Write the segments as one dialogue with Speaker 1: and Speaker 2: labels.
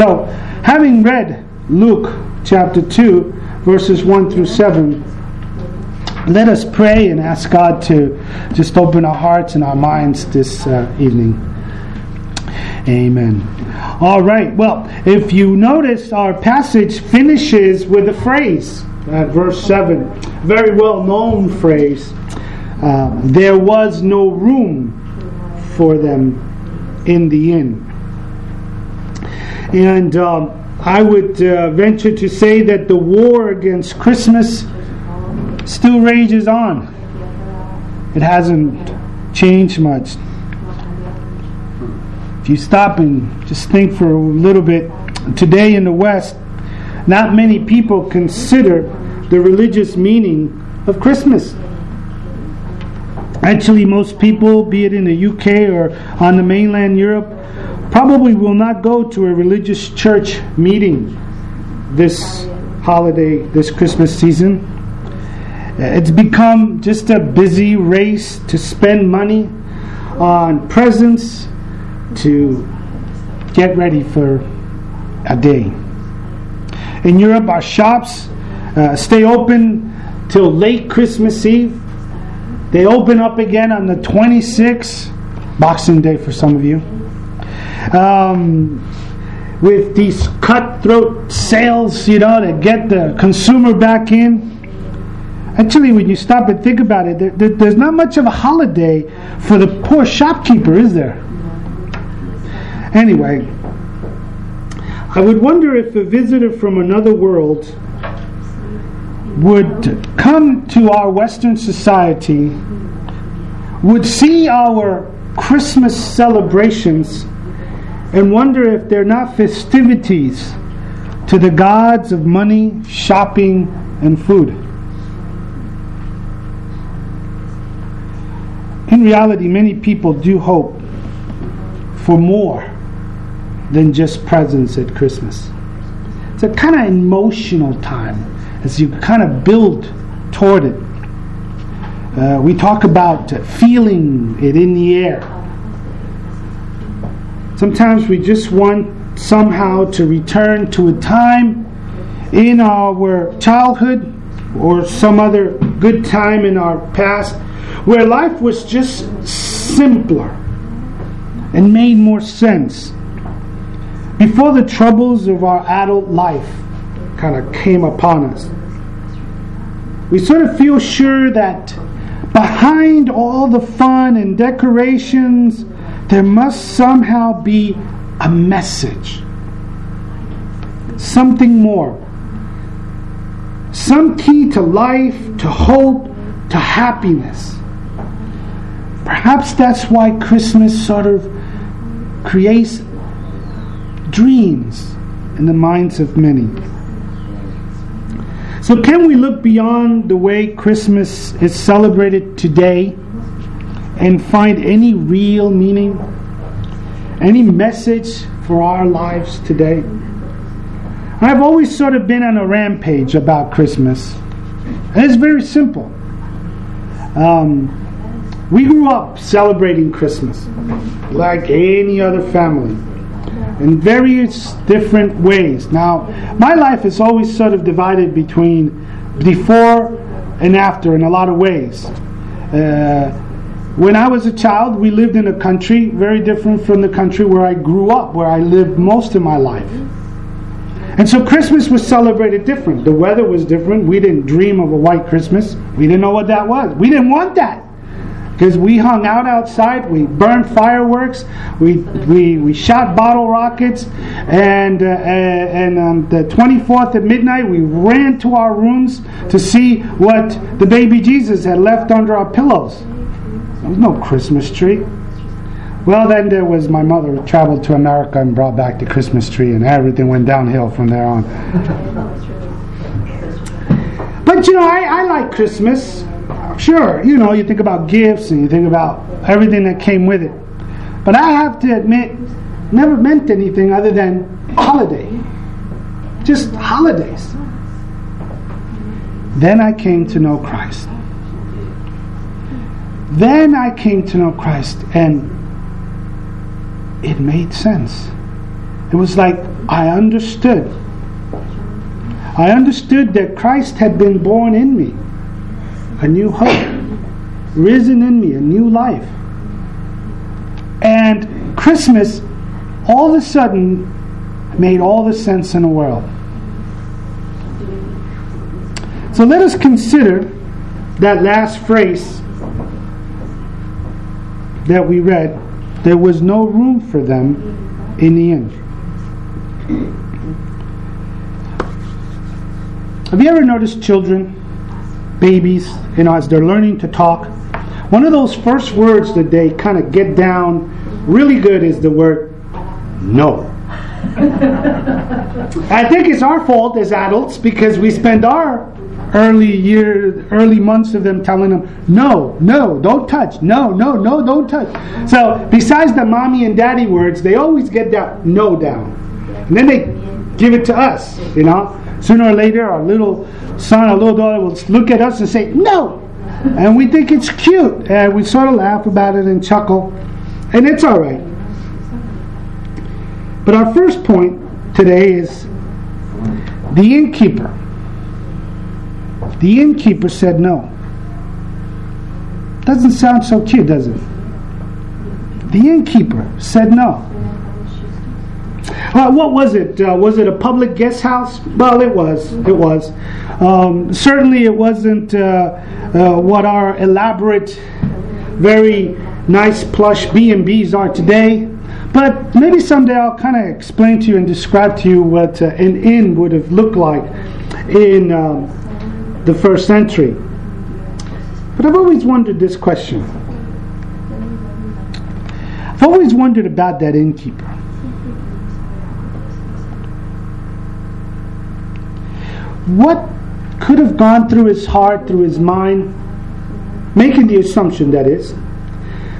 Speaker 1: So, having read Luke chapter 2, verses 1 through 7, let us pray and ask God to just open our hearts and our minds this uh, evening. Amen. All right. Well, if you notice, our passage finishes with a phrase at verse 7, very well known phrase. Uh, there was no room for them in the inn. And um, I would uh, venture to say that the war against Christmas still rages on. It hasn't changed much. If you stop and just think for a little bit, today in the West, not many people consider the religious meaning of Christmas. Actually, most people, be it in the UK or on the mainland Europe, probably will not go to a religious church meeting this holiday, this Christmas season. It's become just a busy race to spend money on presents to get ready for a day. In Europe, our shops uh, stay open till late Christmas Eve. They open up again on the 26th, Boxing Day for some of you. Um, with these cutthroat sales, you know, to get the consumer back in. Actually, when you stop and think about it, there, there, there's not much of a holiday for the poor shopkeeper, is there? Anyway, I would wonder if a visitor from another world would come to our Western society, would see our Christmas celebrations, and wonder if they're not festivities to the gods of money, shopping, and food. In reality, many people do hope for more than just presents at Christmas. It's a kind of emotional time as you kind of build toward it. Uh, we talk about feeling it in the air. Sometimes we just want somehow to return to a time in our childhood or some other good time in our past where life was just simpler and made more sense. Before the troubles of our adult life kind of came upon us, we sort of feel sure that behind all the fun and decorations, there must somehow be a message, something more, some key to life, to hope, to happiness. Perhaps that's why Christmas sort of creates dreams in the minds of many. So, can we look beyond the way Christmas is celebrated today and find any real meaning, any message for our lives today? I've always sort of been on a rampage about Christmas. And it's very simple. Um, we grew up celebrating Christmas like any other family in various different ways. Now, my life is always sort of divided between before and after in a lot of ways. Uh, when I was a child, we lived in a country very different from the country where I grew up, where I lived most of my life. And so Christmas was celebrated different. The weather was different. We didn't dream of a white Christmas. We didn't know what that was. We didn't want that because we hung out outside, we burned fireworks, we, we, we shot bottle rockets, and, uh, and on the 24th at midnight, we ran to our rooms to see what the baby Jesus had left under our pillows. Was no Christmas tree. Well, then there was my mother traveled to America and brought back the Christmas tree, and everything went downhill from there on. But you know, I, I like Christmas. Sure, you know, you think about gifts and you think about everything that came with it. But I have to admit, never meant anything other than holiday. Just holidays. Then I came to know Christ. Then I came to know Christ and it made sense. it was like I understood. I understood that Christ had been born in me, a new hope, risen in me, a new life. And Christmas all of a sudden made all the sense in the world. So let us consider that last phrase that we read. There was no room for them in the inn. Have you ever noticed children, babies, you know, as they're learning to talk? One of those first words that they kind of get down really good is the word no. I think it's our fault as adults because we spend our early year, early months of them telling them, no, no, don't touch, no, no, no, don't touch. So besides the mommy and daddy words, they always get that no down. And then they give it to us, you know. Sooner or later, our little son or little daughter will look at us and say, no. And we think it's cute. And we sort of laugh about it and chuckle. And it's all right. But our first point today is the innkeeper. The innkeeper said no. Doesn't sound so cute, does it? The innkeeper said no. Uh, what was it? Uh, was it a public guest house? Well, it was. It was. Um, certainly, it wasn't uh, uh what our elaborate, very nice plush B and B's are today. But maybe someday I'll kind of explain to you and describe to you what uh, an inn would have looked like in um, the first century. But I've always wondered this question. I've always wondered about that innkeeper. What could have gone through his heart, through his mind, making the assumption that is,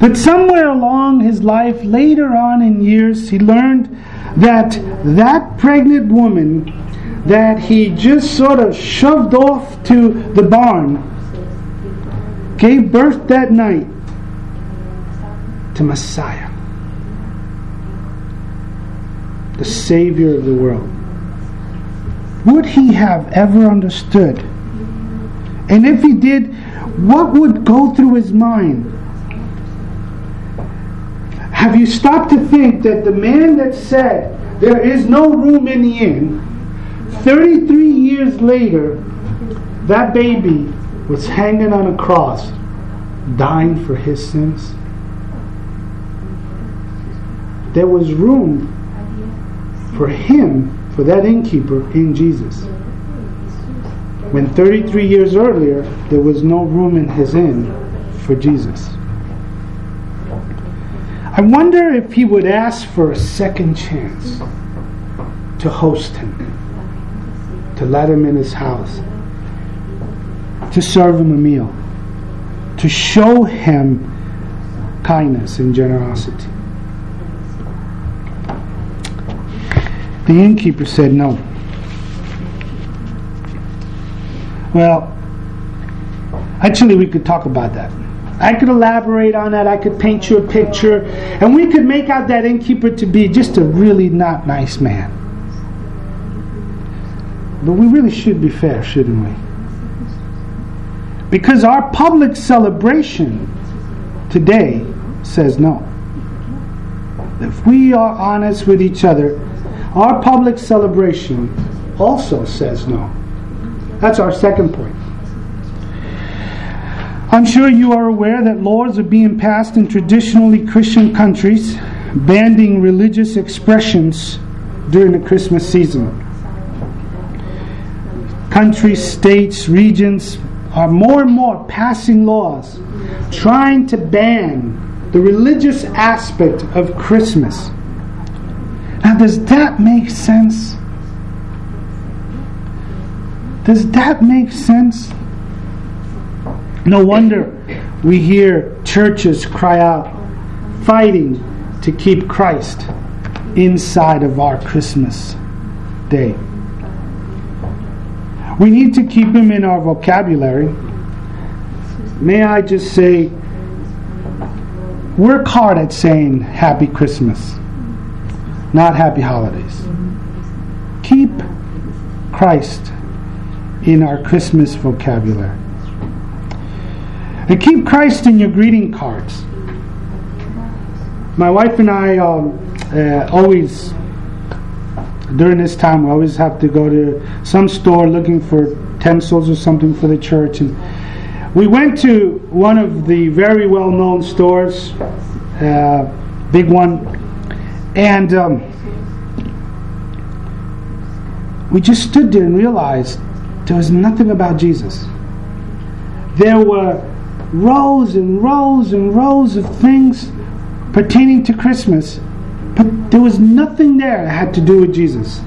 Speaker 1: that somewhere along his life, later on in years, he learned that that pregnant woman that he just sort of shoved off to the barn gave birth that night to Messiah, the Savior of the world. Would he have ever understood? And if he did, what would go through his mind? Have you stopped to think that the man that said there is no room in the inn, 33 years later, that baby was hanging on a cross, dying for his sins? There was room for him, for that innkeeper, in Jesus. When 33 years earlier, there was no room in his inn for Jesus. I wonder if he would ask for a second chance to host him, to let him in his house, to serve him a meal, to show him kindness and generosity. The innkeeper said no. Well, actually, we could talk about that. I could elaborate on that. I could paint you a picture. And we could make out that innkeeper to be just a really not nice man. But we really should be fair, shouldn't we? Because our public celebration today says no. If we are honest with each other, our public celebration also says no. That's our second point. I'm sure you are aware that laws are being passed in traditionally Christian countries banning religious expressions during the Christmas season. Countries, states, regions are more and more passing laws trying to ban the religious aspect of Christmas. Now, does that make sense? Does that make sense? No wonder we hear churches cry out, fighting to keep Christ inside of our Christmas day. We need to keep him in our vocabulary. May I just say, work hard at saying Happy Christmas. not happy holidays. Keep Christ in our Christmas vocabulary. And keep Christ in your greeting cards. My wife and I um, uh, always, during this time, we always have to go to some store looking for utensils or something for the church. And we went to one of the very well known stores, uh, big one, and um, we just stood there and realized there was nothing about Jesus. There were rows and rows and rows of things pertaining to Christmas, but there was nothing there that had to do with Jesus.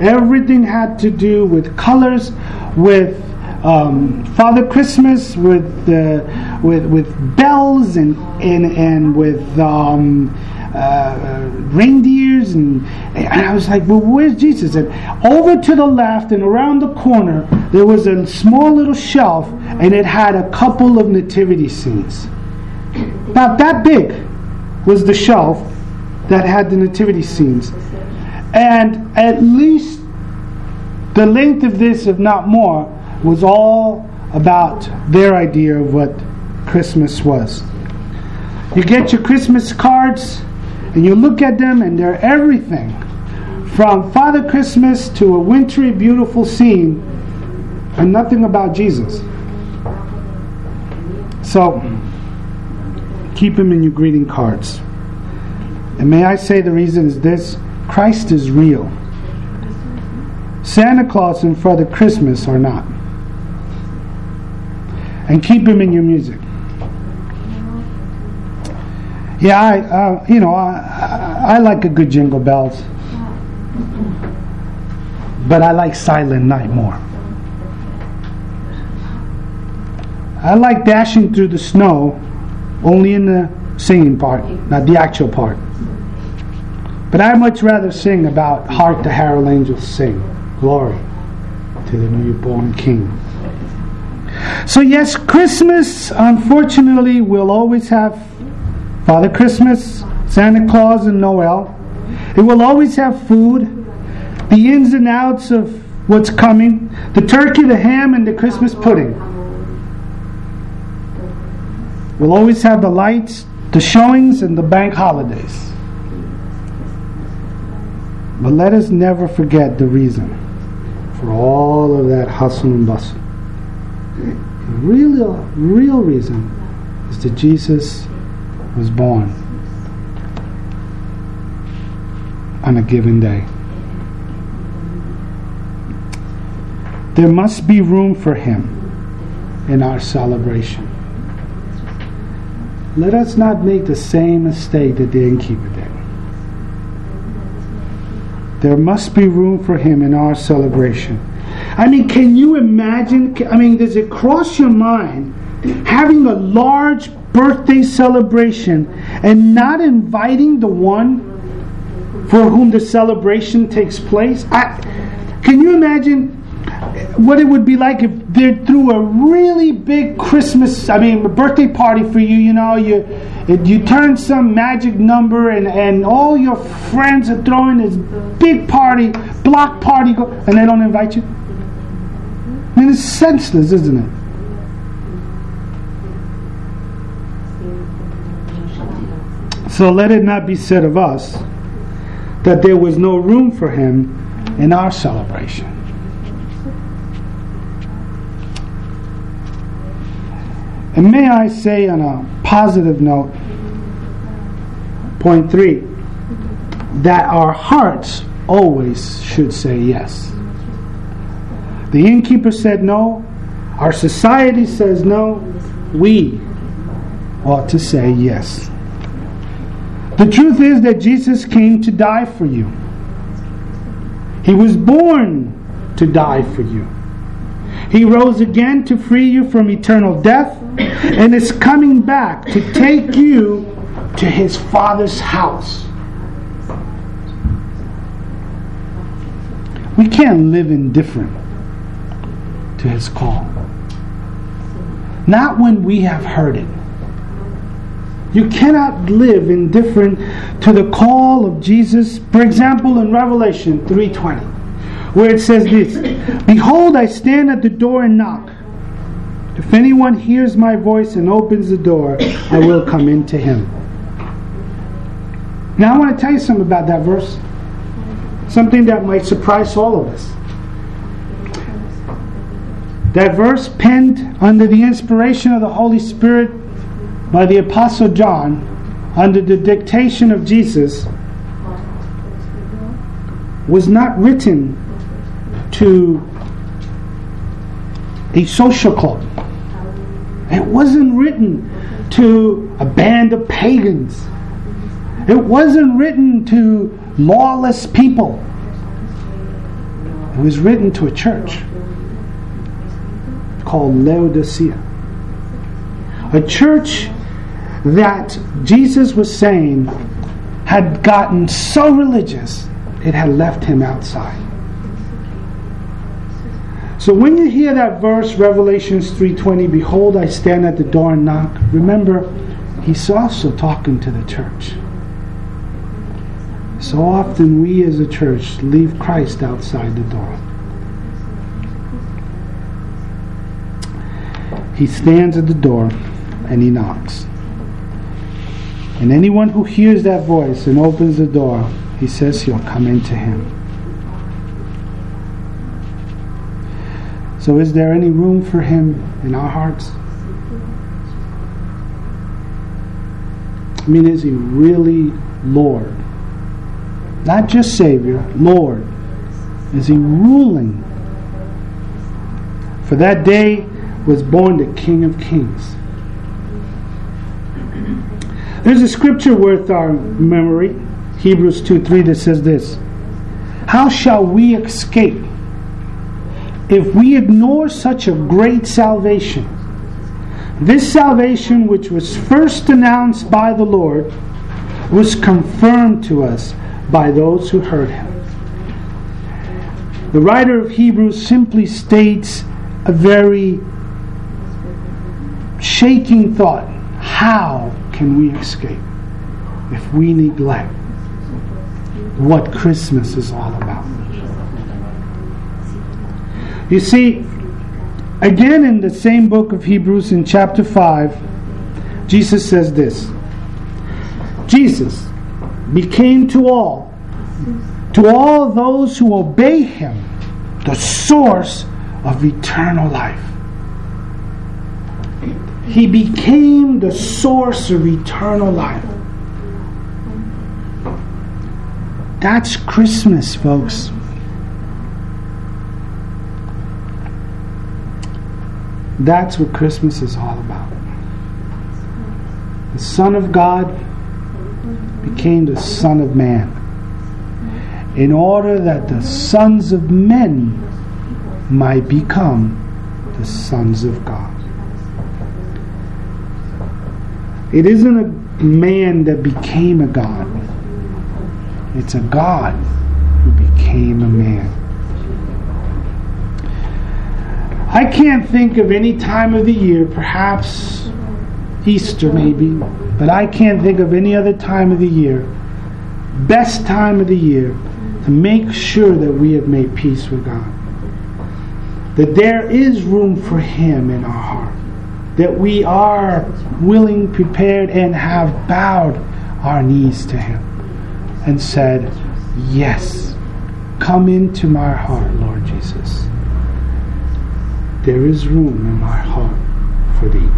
Speaker 1: Everything had to do with colors, with um, Father Christmas, with uh, with with bells and and and with um, uh, reindeers, and, and I was like, well, where's Jesus? And over to the left and around the corner, there was a small little shelf, and it had a couple of nativity scenes. About that big was the shelf that had the nativity scenes. And at least the length of this, if not more, was all about their idea of what Christmas was. You get your Christmas cards and you look at them, and they're everything from Father Christmas to a wintry, beautiful scene, and nothing about Jesus. So, keep him in your greeting cards. And may I say the reason is this Christ is real. Santa Claus and Father Christmas are not. And keep him in your music. Yeah, I, uh, you know, I, I like a good jingle bells, but I like Silent Night more. I like dashing through the snow, only in the singing part, not the actual part. But I much rather sing about "Hark the Herald Angels Sing, Glory to the Newborn King." So yes, Christmas, unfortunately, will always have Father Christmas, Santa Claus, and Noel. It will always have food, the ins and outs of what's coming, the turkey, the ham, and the Christmas pudding. We'll always have the lights, the showings, and the bank holidays. But let us never forget the reason for all of that hustle and bustle. The real, real reason is that Jesus was born on a given day. There must be room for him in our celebration. Let us not make the same mistake that the innkeeper did. There must be room for him in our celebration. I mean, can you imagine? I mean, does it cross your mind having a large birthday celebration and not inviting the one for whom the celebration takes place? I, can you imagine what it would be like if they threw a really big Christmas, I mean, a birthday party for you? You know, you you turn some magic number and, and all your friends are throwing this big party, block party, and they don't invite you? I mean, it's senseless, isn't it? So let it not be said of us that there was no room for him in our celebration. And may I say on a positive note, point three, that our hearts always should say yes. The innkeeper said no, our society says no, we ought to say yes. The truth is that Jesus came to die for you. He was born to die for you. He rose again to free you from eternal death and is coming back to take you to his Father's house. We can't live indifferent to his call. Not when we have heard it. You cannot live indifferent to the call of Jesus. For example, in Revelation 3:20, where it says this, "Behold, I stand at the door and knock. If anyone hears my voice and opens the door, I will come into him." Now I want to tell you something about that verse. Something that might surprise all of us. That verse, penned under the inspiration of the Holy Spirit by the Apostle John, under the dictation of Jesus, was not written to a social club. It wasn't written to a band of pagans. It wasn't written to lawless people. It was written to a church called Laodicea. A church that Jesus was saying had gotten so religious it had left him outside. So when you hear that verse, Revelations 3:20, behold I stand at the door and knock, remember he's also talking to the church. So often we as a church leave Christ outside the door. He stands at the door and he knocks. And anyone who hears that voice and opens the door, he says he'll come into him. So, is there any room for him in our hearts? I mean, is he really Lord? Not just Savior, Lord. Is he ruling? For that day was born the King of Kings. There's a scripture worth our memory, Hebrews 2 3, that says this How shall we escape if we ignore such a great salvation? This salvation, which was first announced by the Lord, was confirmed to us by those who heard him. The writer of Hebrews simply states a very shaking thought. How can we escape if we neglect what Christmas is all about? You see, again in the same book of Hebrews in chapter 5, Jesus says this Jesus became to all, to all those who obey him, the source of eternal life. He became the source of eternal life. That's Christmas, folks. That's what Christmas is all about. The Son of God became the Son of Man in order that the sons of men might become the sons of God. It isn't a man that became a God, it's a God who became a man. I can't think of any time of the year, perhaps Easter maybe, but I can't think of any other time of the year, best time of the year, to make sure that we have made peace with God. That there is room for Him in our heart. That we are willing, prepared, and have bowed our knees to Him and said, Yes, come into my heart, Lord Jesus. There is room in my heart for Thee.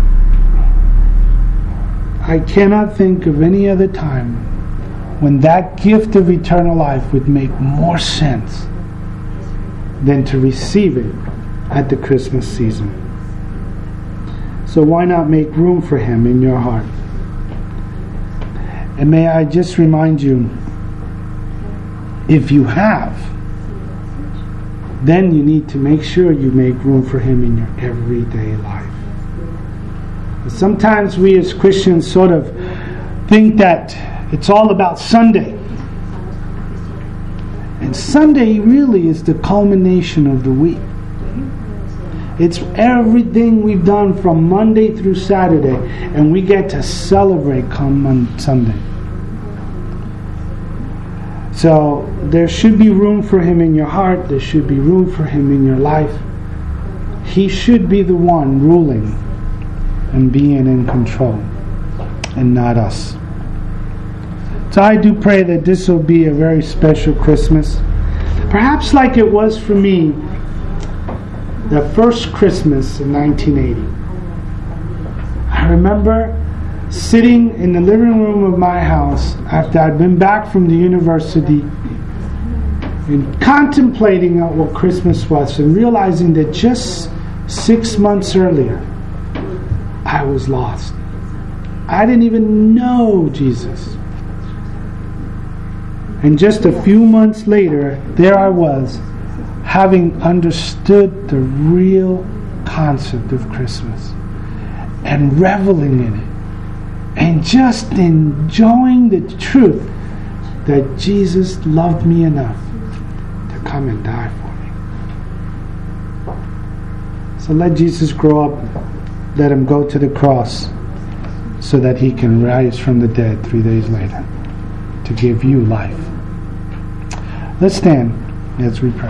Speaker 1: I cannot think of any other time when that gift of eternal life would make more sense than to receive it at the Christmas season. So why not make room for Him in your heart? And may I just remind you if you have, then you need to make sure you make room for Him in your everyday life. Sometimes we as Christians sort of think that it's all about Sunday. And Sunday really is the culmination of the week. It's everything we've done from Monday through Saturday, and we get to celebrate come Sunday. So there should be room for Him in your heart, there should be room for Him in your life. He should be the one ruling and being in control, and not us. So I do pray that this will be a very special Christmas. Perhaps like it was for me the first Christmas in 1980. I remember sitting in the living room of my house after I'd been back from the university and contemplating what Christmas was and realizing that just six months earlier I was lost. I didn't even know Jesus. And just a few months later, there I was, having understood the real concept of Christmas and reveling in it and just enjoying the truth that Jesus loved me enough to come and die for me. So let Jesus grow up. Let him go to the cross so that he can rise from the dead three days later to give you life. Let's stand as we pray.